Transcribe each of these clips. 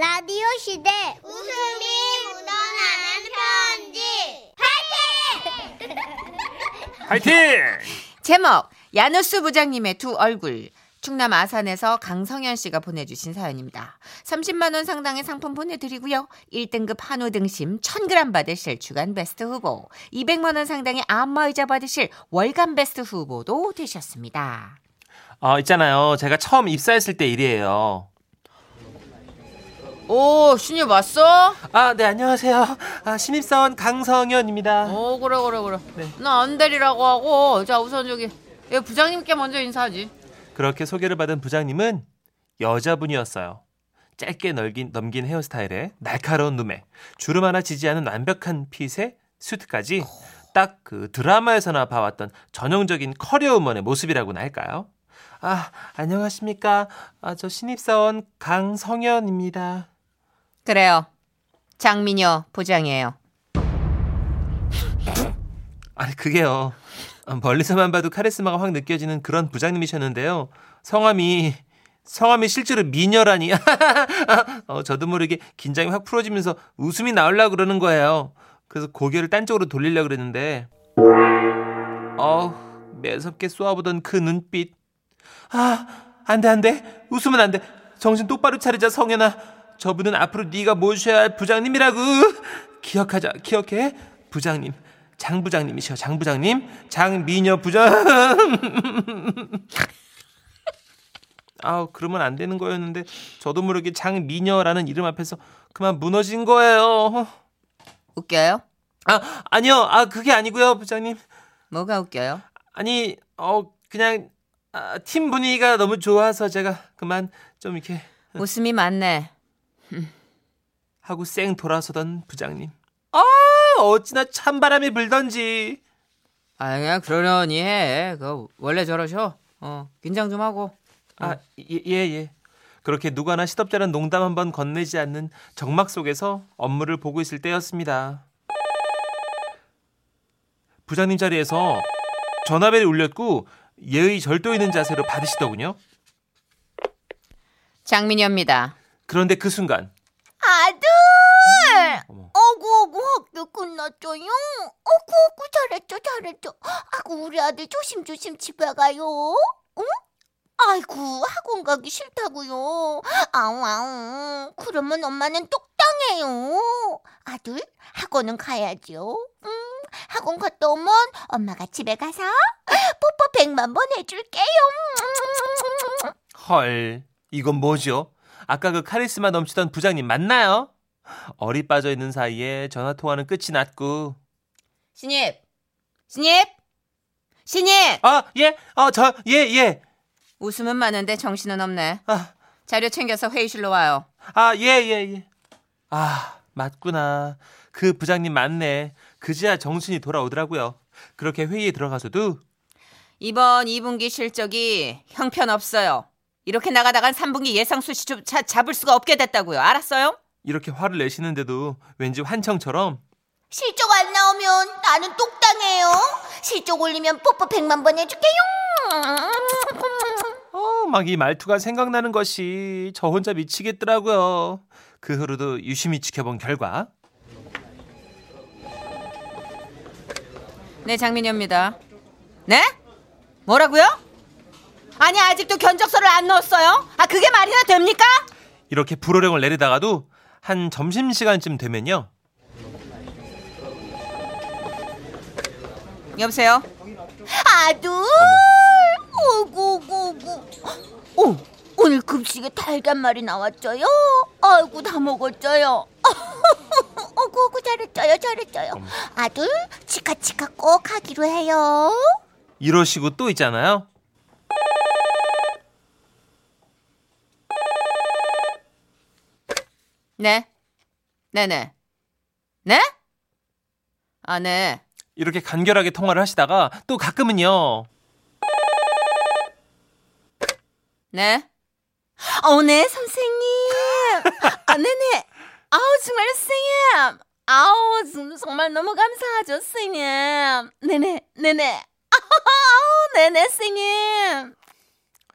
라디오 시대 웃음이 묻어나는 편지 파이팅! 제목 야누스 부장님의 두 얼굴 충남 아산에서 강성현 씨가 보내주신 사연입니다. 30만 원 상당의 상품 보내드리고요. 1등급 한우 등심 1000g 받으실 주간 베스트 후보, 200만 원 상당의 안마의자 받으실 월간 베스트 후보도 되셨습니다. 어, 있잖아요. 제가 처음 입사했을 때 일이에요. 오 신입 왔어? 아, 네, 안녕하세요. 아, 신입사원 강성현입니다. 오 그래 그래 그래. 네. 나 안대리라고 하고 자 우선 저기 예, 부장님께 먼저 인사하지. 그렇게 소개를 받은 부장님은 여자분이었어요. 짧게 넓긴, 넘긴 헤어스타일에 날카로운 눈매, 주름 하나 지지 않은 완벽한 핏에 수트까지 딱 그 드라마에서나 봐왔던 전형적인 커리어 우먼의 모습이라고나 할까요? 아, 안녕하십니까. 아, 저 신입사원 강성현입니다. 그래요. 장민여 부장이에요. 아니 그게요. 어, 멀리서만 봐도 카리스마가 확 느껴지는 그런 부장님이셨는데요. 성함이 성함이 실제로 미녀라니. 어, 저도 모르게 긴장이 확 풀어지면서 웃음이 나오려고 그러는 거예요. 그래서 고개를 딴 쪽으로 돌리려고 그랬는데 어우 매섭게 쏘아보던 그 눈빛 아 안돼 안돼 웃으면 안돼 정신 똑바로 차리자 성현아 저분은 앞으로 네가 모셔야 할 부장님이라고. 기억하자 기억해? 부장님 장 부장님이셔 장 부장님. 장미녀 부장. 아우 그러면 안 되는 거였는데 저도 모르게 장미녀라는 이름 앞에서 그만 무너진 거예요. 웃겨요? 아 아니요. 아 그게 아니고요 부장님. 뭐가 웃겨요? 아니 어 그냥 아, 팀 분위기가 너무 좋아서 제가 그만 좀 이렇게 웃음이 많네. 하고 쌩 돌아서던 부장님 아 어찌나 찬바람이 불던지 아 그냥 그러려니 해. 그 원래 저러셔. 어 긴장 좀 하고. 아, 예, 예, 예. 그렇게 누구나 시덥잖은 농담 한 번 건네지 않는 정막 속에서 업무를 보고 있을 때였습니다. 부장님 자리에서 전화벨이 울렸고 예의 절도 있는 자세로 받으시더군요. 장민여입니다. 그런데 그 순간. 아들! 어머. 어구 어구 학교 끝났죠요? 어구 어구 잘했죠 잘했죠. 아구 우리 아들 조심 조심 집에 가요. 응? 아이고 학원 가기 싫다고요. 아우 아우 그러면 엄마는 똑당해요. 아들 학원은 가야죠. 응? 학원 갔다 오면 엄마가 집에 가서 뽀뽀 백만 번 해줄게요. 헐 이건 뭐죠? 아까 그 카리스마 넘치던 부장님 맞나요? 어리 빠져 있는 사이에 전화 통화는 끝이 났고 신입, 신입, 신입. 아 예, 어저 예 예. 웃음은 많은데 정신은 없네. 아 자료 챙겨서 회의실로 와요. 아, 예, 예, 예. 아, 맞구나. 그 부장님 맞네. 그제야 정신이 돌아오더라고요. 그렇게 회의에 들어가서도 이번 2분기 실적이 형편없어요. 이렇게 나가다간 3분기 예상 수치조차 잡을 수가 없게 됐다고요. 알았어요? 이렇게 화를 내시는데도 왠지 환청처럼 실적 안 나오면 나는 똑당해요. 실적 올리면 뽀뽀 100만 번 해줄게요. 어, 막 이 말투가 생각나는 것이 저 혼자 미치겠더라고요. 그 후로도 유심히 지켜본 결과 네, 장민여입니다. 네? 뭐라고요? 아니, 아직도 견적서를 안 넣었어요? 아, 그게 말이나 됩니까? 이렇게 불호령을 내리다가도 한 점심 시간쯤 되면요. 여보세요? 아들, 오구 오구 오구. 오, 오늘 급식에 달걀 말이 나왔죠요. 아이고 다 먹었죠요. 오구 오구 잘했죠요, 잘했죠요. 아들, 치카 치카 꼭 하기로 해요. 이러시고 또 있잖아요. 네. 네네. 네? 아, 네. 이렇게 간결하게 통화를 하시다가 또 가끔은요. 네. 어, 네, 선생님. 아, 네네. 아우, 정말 선생님. 아우, 정- 정말 너무 감사하죠, 선생님. 네네, 네네. 아우, 네네, 선생님.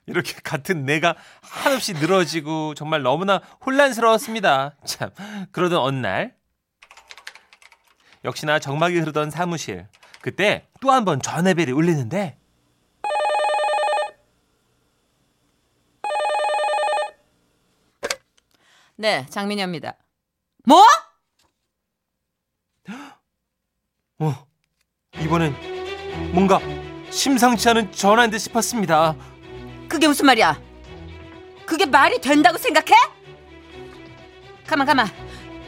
이렇게 같은 내가 한없이 늘어지고 정말 너무나 혼란스러웠습니다. 참 그러던 어느 날 역시나 정막이 흐르던 사무실 그때 또 한 번 전화벨이 울리는데 네, 장민여입니다. 뭐? 어 이번엔 뭔가 심상치 않은 전화인 듯 싶었습니다. 그게 무슨 말이야? 그게 말이 된다고 생각해? 가만 가만.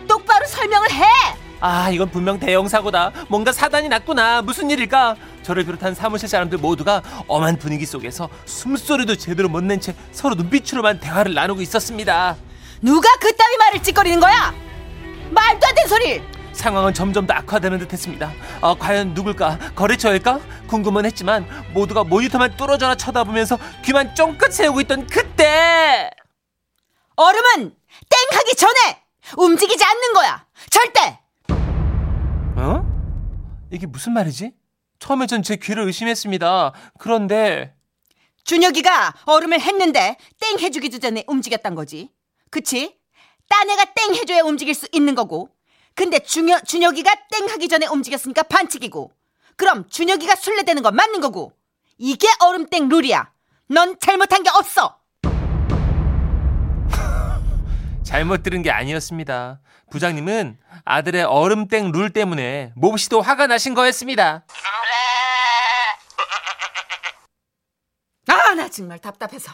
똑바로 설명을 해. 아, 이건 분명 대형 사고다. 뭔가 사단이 났구나. 무슨 일일까? 저를 비롯한 사무실 사람들 모두가 엄한 분위기 속에서 숨소리도 제대로 못 낸 채 서로 눈빛으로만 대화를 나누고 있었습니다. 누가 그따위 말을 찌꺼리는 거야? 말도 안 되는 소리. 상황은 점점 더 악화되는 듯했습니다. 아, 과연 누굴까? 거래처일까? 궁금은 했지만 모두가 모니터만 뚫어져라 쳐다보면서 귀만 쫑긋 세우고 있던 그때 얼음은 땡하기 전에 움직이지 않는 거야. 절대. 어? 이게 무슨 말이지? 처음에 전 제 귀를 의심했습니다. 그런데 준혁이가 얼음을 했는데 땡 해주기 전에 움직였단 거지. 그치? 딴 애가 땡 해줘야 움직일 수 있는 거고. 근데 준혁, 준혁이가 땡 하기 전에 움직였으니까 반칙이고. 그럼 준혁이가 술래되는 건 맞는 거고. 이게 얼음땡 룰이야. 넌 잘못한 게 없어. 잘못 들은 게 아니었습니다. 부장님은 아들의 얼음땡 룰 때문에 몹시도 화가 나신 거였습니다. 아, 나 정말 답답해서.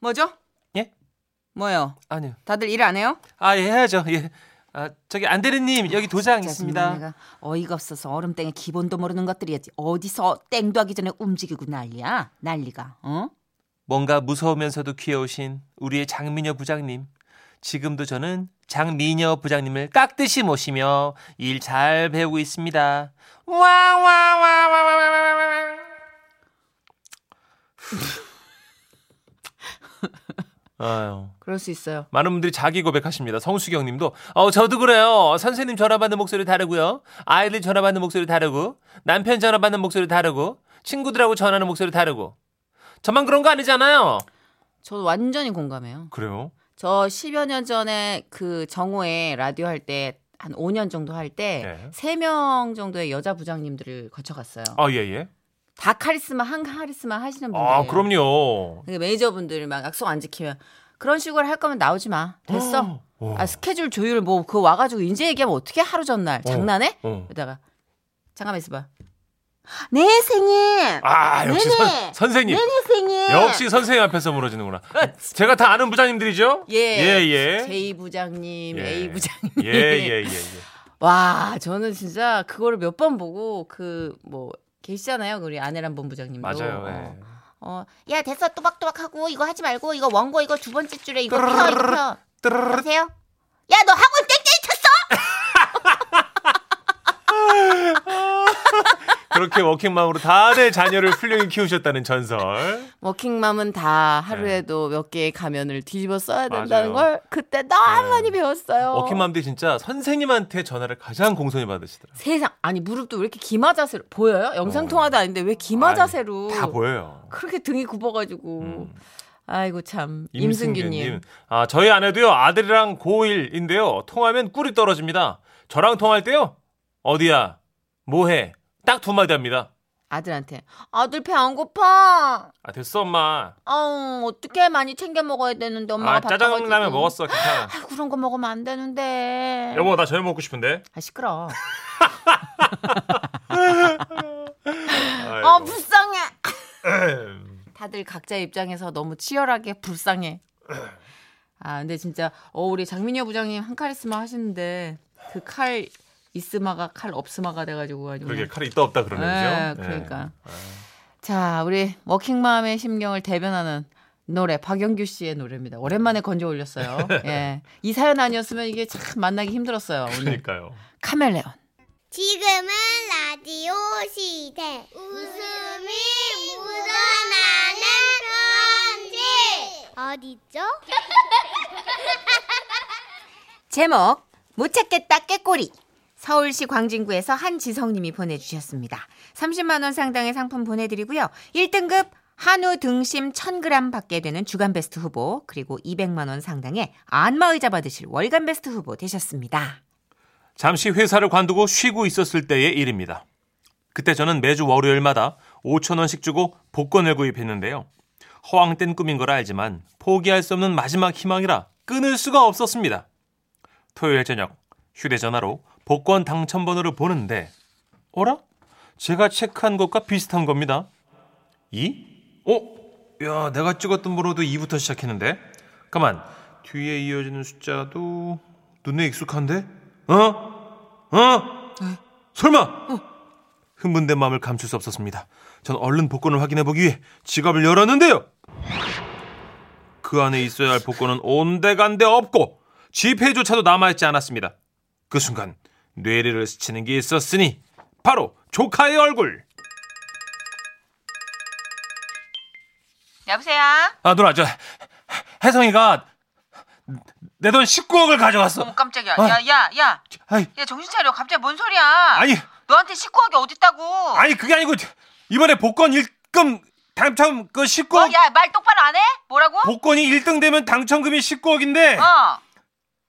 뭐죠? 예? 뭐요? 아니요. 다들 일 안 해요? 아, 예, 해야죠. 예. 아, 저기 안대리님 여기 도장 진짜 있습니다. 내가 어이가 없어서 얼음땡의 기본도 모르는 것들이었지. 어디서 땡도 하기 전에 움직이고 난리야? 난리가. 어? 뭔가 무서우면서도 귀여우신 우리의 장미녀 부장님. 지금도 저는 장미녀 부장님을 깍듯이 모시며 일 잘 배우고 있습니다. 와와와와와와와. 아유. 그럴 수 있어요. 많은 분들이 자기 고백하십니다. 성수경 님도, 어, 저도 그래요. 선생님 전화 받는 목소리 다르고요. 아이들 전화 받는 목소리 다르고, 남편 전화 받는 목소리 다르고, 친구들하고 전화하는 목소리 다르고. 저만 그런 거 아니잖아요. 저 완전히 공감해요. 그래요? 저 10여 년 전에 그 정오에 라디오 할 때 한 5년 정도 할 때 네. 세명 정도의 여자 부장님들을 거쳐갔어요. 아, 예, 예. 다 카리스마 한 카리스마 하시는 분들. 아, 그럼요. 매니저분들 막 약속 안 지키면 그런 식으로 할 거면 나오지 마. 됐어. 어. 아 스케줄 조율 뭐 그거 와가지고 인제 얘기하면 어떻게 하루 전날 장난해? 어. 그러다가 잠깐만 있어봐. 네 생님. 아, 역시 네네. 선, 선생님. 네네 생님. 역시 선생님 앞에서 무너지는구나. 제가 다 아는 부장님들이죠? 예. 예, 예. 제이 부장님, 예. A 부장님. 예, 예, 예, 예. 와, 저는 진짜 그거를 몇 번 보고 그 뭐 계시잖아요. 우리 아내란 본부장님도. 맞아요. 어. 예. 어, 야 됐어 또박또박하고 이거 하지 말고 이거 원고 이거 두 번째 줄에 이거 펴 이거 펴. 여보세요? 야 너 학원 땡땡이 쳤어? 그렇게 워킹맘으로 다들 자녀를 훌륭히 키우셨다는 전설. 워킹맘은 다 하루에도 몇 개의 가면을 뒤집어 써야 된다는 네. 맞아요. 걸 그때 너무 네. 많이 배웠어요. 워킹맘들이 진짜 선생님한테 전화를 가장 공손히 받으시더라고요. 세상 아니 무릎도 왜 이렇게 기마 자세로 보여요? 영상 통화도 아닌데 왜 기마 아이, 자세로 다 보여요. 그렇게 등이 굽어가지고 음. 아이고 참 임승규님. 임승규님 아, 저희 아내도요, 아들이랑 고1인데요, 통하면 꿀이 떨어집니다. 저랑 통할 때요, 어디야? 뭐해? 딱 두 마디 합니다. 아들한테 아들 배 안 고파. 아, 됐어, 엄마. 어 어떻게 많이 챙겨 먹어야 되는데 엄마가 아. 짜장라면 먹었어, 괜찮아. 아, 그런 거 먹으면 안 되는데. 여보, 나 저녁 먹고 싶은데. 아 시끄러. 아 불쌍해. 다들 각자의 입장에서 너무 치열하게 불쌍해. 아 근데 진짜 어 우리 장민여 부장님 한 카리스마 하시는데 그 칼 있으마가 칼 없으마가 돼가지고 아주 그러게, 그냥. 칼이 있다 없다 그러네요. 네, 그죠? 그러니까. 자 우리 워킹맘의 심경을 대변하는 노래 박영규 씨의 노래입니다. 오랜만에 건져 올렸어요. 예, 이 사연 아니었으면 이게 참 만나기 힘들었어요. 오늘 그러니까요. 카멜레온. 지금은 라디오 시대. 웃음이 묻어나는 편지. 어디죠? 제목 못 찾겠다 깨꼬리 서울시 광진구에서 한지성님이 보내주셨습니다. 30만 원 상당의 상품 보내드리고요. 1등급 한우 등심 1000g 받게 되는 주간 베스트 후보 그리고 200만 원 상당의 안마의자 받으실 월간 베스트 후보 되셨습니다. 잠시 회사를 관두고 쉬고 있었을 때의 일입니다. 그때 저는 매주 월요일마다 5천 원씩 주고 복권을 구입했는데요. 허황된 꿈인 걸 알지만 포기할 수 없는 마지막 희망이라 끊을 수가 없었습니다. 토요일 저녁 휴대전화로 복권 당첨번호를 보는데 어라? 제가 체크한 것과 비슷한 겁니다. 2? 어? 야, 내가 찍었던 번호도 2부터 시작했는데? 가만, 뒤에 이어지는 숫자도 눈에 익숙한데? 어? 어? 설마? 흥분된 마음을 감출 수 없었습니다. 전 얼른 복권을 확인해 보기 위해 지갑을 열었는데요. 그 안에 있어야 할 복권은 온데간데 없고 지폐조차도 남아있지 않았습니다. 그 순간 뇌리를 스치는 게 있었으니 바로 조카의 얼굴. 여보세요? 아 누나 저 혜성이가 내 돈 19억을 가져갔어. 어머 깜짝이야. 아. 야, 야, 야. 아니 야, 정신 차려. 갑자기 뭔 소리야? 아니 너한테 19억이 어딨다고? 아니 그게 아니고 이번에 복권 1금 당첨 그 19억 뭐, 야, 말 똑바로 안 해? 뭐라고? 복권이 1등 되면 당첨금이 19억인데 어.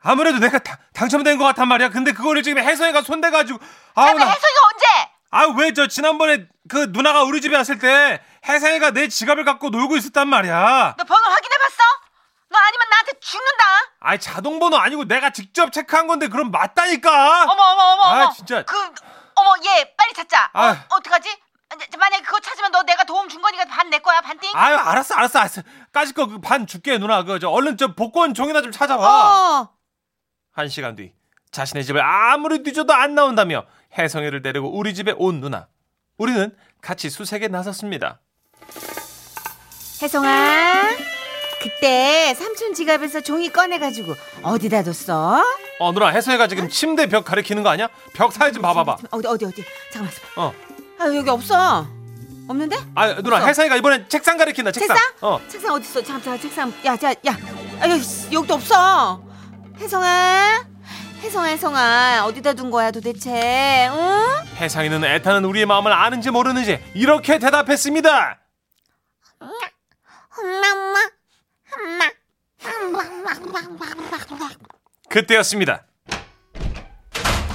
아무래도 내가 다- 당첨된 것 같단 말이야. 근데 그거를 지금 혜성이가 손대가지고 야, 아우 그나 혜성이가 언제? 아우 왜저 지난번에 그 누나가 우리 집에 왔을 때 혜성이가 내 지갑을 갖고 놀고 있었단 말이야. 너 번호 확인해봤어? 너 아니면 나한테 죽는다. 아이 자동 번호 아니고 내가 직접 체크한 건데 그럼 맞다니까. 어머, 어머, 어머, 아, 어머. 진짜. 그, 어머, 얘 빨리 찾자. 어, 아. 어떡하지? 만약에 그거 찾으면 너 내가 도움 준 거니까 반 내 거야, 반띵? 아유 알았어 알았어 알았어. 까짓 거그반 줄게 누나. 그저 얼른 저 복권 종이나 좀 찾아봐. 어. 한 시간 뒤 자신의 집을 아무리 뒤져도 안 나온다며 혜성이를 데리고 우리 집에 온 누나. 우리는 같이 수색에 나섰습니다. 혜성아, 그때 삼촌 지갑에서 종이 꺼내가지고 어디다 뒀어? 어 누나 혜성이가 지금 침대 벽 가리키는 거 아니야? 벽 사이 좀 봐봐봐. 어디, 어디, 어디? 잠깐만. 어. 아, 여기 없어. 없는데? 아 누나 없어. 혜성이가 이번엔 책상 가리킨다 책상. 책상? 어. 책상 어디 있어? 잠깐, 책상. 야, 자, 야, 아, 여기 여기도 없어. 혜성아, 혜성아, 혜성아, 어디다 둔 거야 도대체? 응? 혜성이는 애타는 우리의 마음을 아는지 모르는지 이렇게 대답했습니다. 엄마, 엄마, 엄마. 그때였습니다.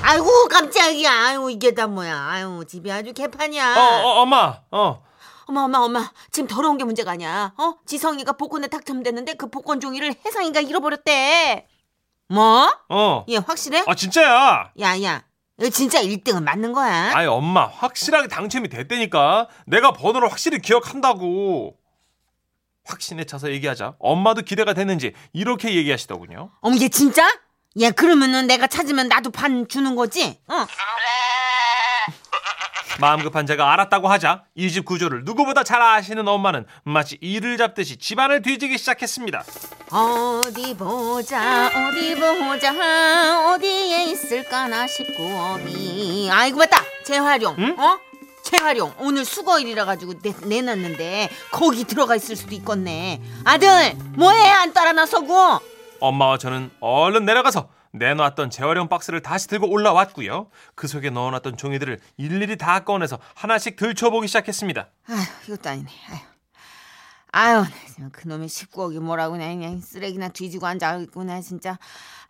아이고 깜짝이야. 아이고 이게 다 뭐야? 아이고 집이 아주 개판이야. 어, 어 엄마. 어. 엄마 엄마 엄마 지금 더러운 게 문제가 아니야. 어? 지성이가 복권에 당첨됐는데 그 복권 종이를 혜성이가 잃어버렸대. 뭐? 어. 얘 확실해? 아 진짜야. 야야. 이거 진짜 1등은 맞는 거야? 아이 엄마 확실하게 당첨이 됐다니까. 내가 번호를 확실히 기억한다고. 확신에 차서 얘기하자. 엄마도 기대가 됐는지 이렇게 얘기하시더군요. 어머 얘 진짜? 야 그러면은 내가 찾으면 나도 반 주는 거지? 어? 마음 급한 제가 알았다고 하자 이 집 구조를 누구보다 잘 아시는 엄마는 마치 이를 잡듯이 집안을 뒤지기 시작했습니다. 어디 보자 어디 보자 어디에 있을까나 싶고이 아이고 맞다. 재활용. 응? 어? 재활용. 오늘 수거일이라 가지고 내, 내놨는데 거기 들어가 있을 수도 있겠네. 아들 뭐해? 안 따라 나서고? 엄마와 저는 얼른 내려가서 내놨던 재활용 박스를 다시 들고 올라왔고요. 그 속에 넣어놨던 종이들을 일일이 다 꺼내서 하나씩 들춰보기 시작했습니다. 아휴 이것도 아니네. 아휴. 아유 나 지금 그놈의 19억이 뭐라고 그냥, 그냥 쓰레기나 뒤지고 앉아있고 나 진짜.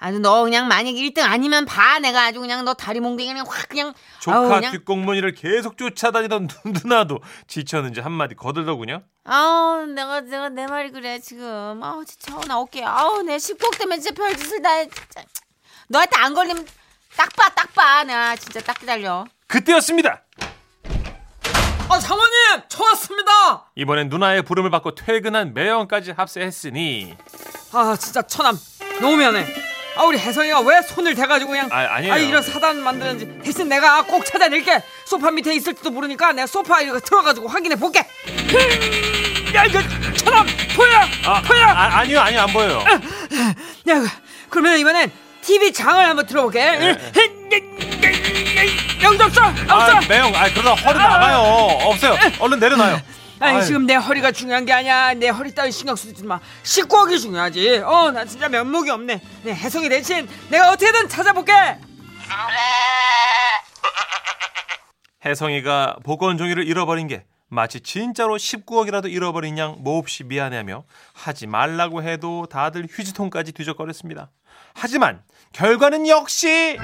아주 너 그냥 만약 1등 아니면 봐 내가 아주 그냥 너 다리 몽둥이 그냥 확 그냥. 아우, 조카 그냥. 뒷공무니를 계속 쫓아다니던 누- 누나도 지쳤는지 한마디 거들더군요. 아우 내가 내가 내 말이 그래 지금. 아우 진짜 아우, 나 어깨. 아우 내 19억 때문에 진짜 별짓을 다 해, 진짜 너한테 안 걸리면 딱 봐 딱봐 내가 진짜 딱 기다려 그때였습니다. 아 사모님 저 왔습니다. 이번엔 누나의 부름을 받고 퇴근한 매형까지 합세했으니 아 진짜 처남 너무 미안해. 아 우리 혜성이가 왜 손을 대가지고 그냥 아, 아니에요. 이런 사단 만드는지 대신 내가 꼭 찾아낼게. 소파 밑에 있을지도 모르니까 내가 소파 이거 들어가지고 확인해 볼게. 흠, 야 이거 처남 보여 아, 보여. 아, 아니요 아니요 안 보여요. 야 그러면 이번엔 TV 장을 한번 들어볼게. 여기도 없어 없어. 아, 매형, 아 그러다 허리 나가요. 없어요. 얼른 내려놔요. 아니 아유. 지금 내 허리가 중요한 게 아니야 내 허리 따위 신경 쓰지 마 19억이 중요하지 어 나 진짜 면목이 없네 내 혜성이 대신 내가 어떻게든 찾아볼게 혜성이가 복권 종이를 잃어버린 게 마치 진짜로 19억이라도 잃어버린 양 몹시 미안해하며 하지 말라고 해도 다들 휴지통까지 뒤적거렸습니다. 하지만 결과는 역시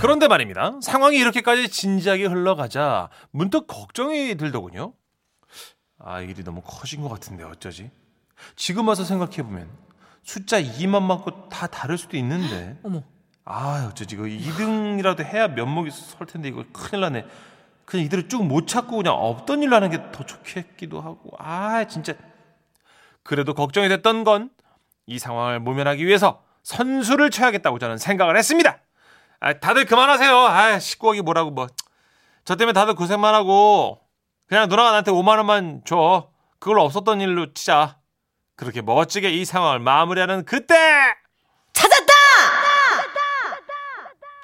그런데 말입니다. 상황이 이렇게까지 진지하게 흘러가자 문득 걱정이 들더군요. 아, 일이 너무 커진 것 같은데 어쩌지? 지금 와서 생각해보면 숫자 2만 맞고 다 다를 수도 있는데. 어머. 아, 어쩌지? 이거 2등이라도 해야 면목이 설 텐데 이거 큰일 나네. 그냥 이대로 쭉 못 찾고 그냥 없던 일로 하는 게 더 좋겠기도 하고. 아, 진짜. 그래도 걱정이 됐던 건 이 상황을 모면하기 위해서 선수를 쳐야겠다고 저는 생각을 했습니다. 아, 다들 그만하세요. 아, 19억이 뭐라고 뭐. 저 때문에 다들 고생만 하고 그냥 누나가 나한테 5만 원만 줘. 그걸로 없었던 일로 치자. 그렇게 멋지게 이 상황을 마무리하는 그때 찾았다!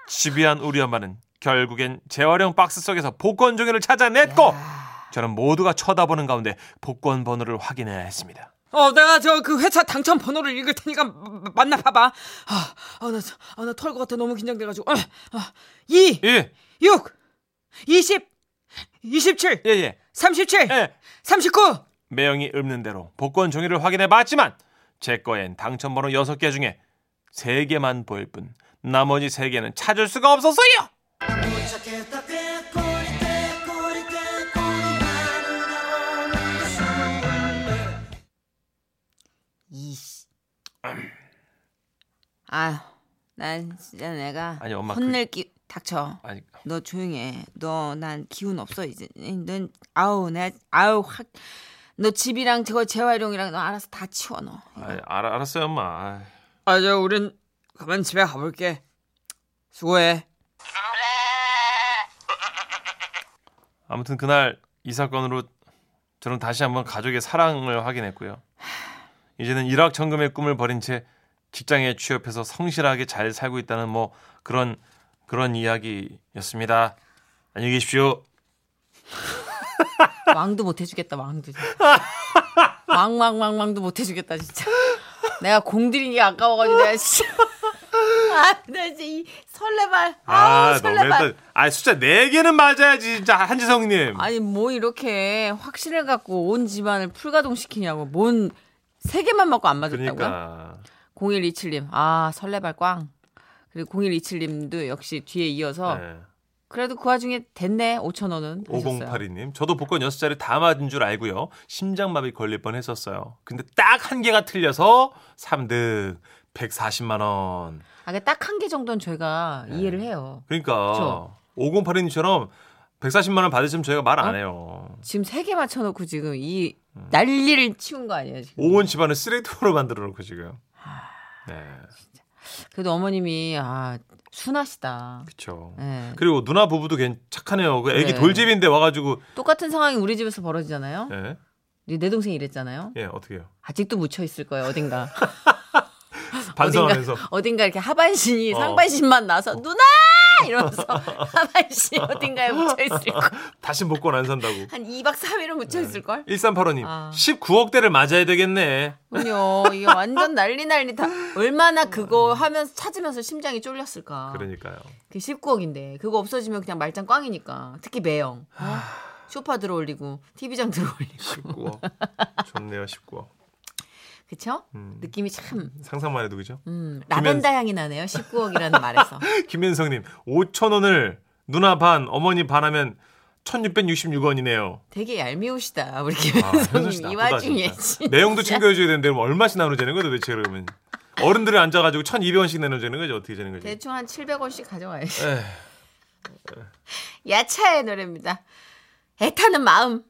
집요한 우리 엄마는 결국엔 재활용 박스 속에서 복권 종이를 찾아냈고 저는 모두가 쳐다보는 가운데 복권 번호를 확인해야 했습니다. 어, 내가 저 그 회차 당첨 번호를 읽을 테니까 마- 만나 봐봐. 아, 아, 나, 아, 나 털 것 같아. 너무 긴장돼가지고. 아, 아, 2, 예, 6, 20, 27, 예, 예. 37, 예. 39. 매형이 읊는 대로 복권 종이를 확인해 봤지만 제 거엔 당첨 번호 6개 중에 3개만 보일 뿐 나머지 3개는 찾을 수가 없었어요. 이씨. 아휴, 난 진짜 내가 아니, 엄마, 그- 혼낼 기 닥쳐. 아니, 너 조용해. 너 난 기운 없어 이제. 넌 아우 내가 아우 확. 너 집이랑 저거 재활용이랑 너 알아서 다 치워 너. 아, 알아, 알았어요, 엄마. 아, 아, 저 우린 그만 집에 가볼게. 수고해. 아무튼 그날 이 사건으로 저는 다시 한번 가족의 사랑을 확인했고요. 이제는 일확천금의 꿈을 버린 채 직장에 취업해서 성실하게 잘 살고 있다는 뭐 그런 그런 이야기였습니다. 안녕히 계십시오. 왕도 못 해주겠다 왕도. 왕왕왕왕도 못 해주겠다 진짜. 내가 공들인 게 아까워가지고 내가 진짜. 아, 나 진짜 이 설레발. 아, 설레발. 너무했다. 아 숫자 4개는 맞아야지 진짜 한지성님. 아니 뭐 이렇게 확신을 갖고 온 집안을 풀가동시키냐고 뭔세 개만 먹고 안 맞았다고요? 그러니까 0127님 아 설레발 꽝 그리고 0127님도 역시 뒤에 이어서 네. 그래도 그 와중에 됐네 5천 원은 하셨어요. 5082님 저도 복권 6자리 다 맞은 줄 알고요. 심장마비 걸릴 뻔했었어요. 근데 딱 한 개가 틀려서 3등 140만 원. 아, 딱한 개 정도는 저희가 이해를 해요. 그러니까 그쵸. 5082님처럼 140만 원 받으시면 저희가 말안 어? 해요. 지금 세 개 맞춰놓고 지금 이 난리를 치운 거 아니에요 지금? 온 집안을 쓰레기통으로 만들어 놓고 지금. 네. 그래도 어머님이 아 순하시다. 그렇죠. 예. 그리고 누나 부부도 괜 착하네요. 그 애기 네. 돌집인데 와가지고 똑같은 상황이 우리 집에서 벌어지잖아요. 예, 내 동생이 이랬잖아요. 예 어떻게요? 아직도 묻혀 있을 거예요 어딘가. 반성하면서 어딘가, 어딘가 이렇게 하반신이 어. 상반신만 나서 누나 이러면서 하반신이 어딘가에 묻혀 있을 걸. 다시 복권 안 산다고. 한 2박 3일은 묻혀 있을 걸. 1385님 아. 19억대를 맞아야 되겠네. 그요 이게 완전 난리 난리 다 얼마나 그거 하면서 찾으면서 심장이 쫄렸을까. 그러니까요. 그 19억인데 그거 없어지면 그냥 말짱 꽝이니까 특히 매형 어? 소파 들어올리고 TV장 들어올리고 19억. 좋네요 19억. 그쵸? 음. 느낌이 참 상상만 해도 그죠? 음, 라벤더 향이 나네요 19억이라는 말에서 김현성님 5천 원을 누나 반 어머니 반 하면 1666원이네요. 되게 얄미우시다 우리 아, 김현성님 이 나쁘다, 와중에. 내용도 챙겨줘야 되는데 얼마씩 나눠지는 거야 도대체 그러면 어른들이 앉아가지고 1,200원씩 나눠지는 거죠 어떻게 되는 거죠? 대충 한 700원씩 가져가야지 에휴. 야차의 노래입니다 애타는 마음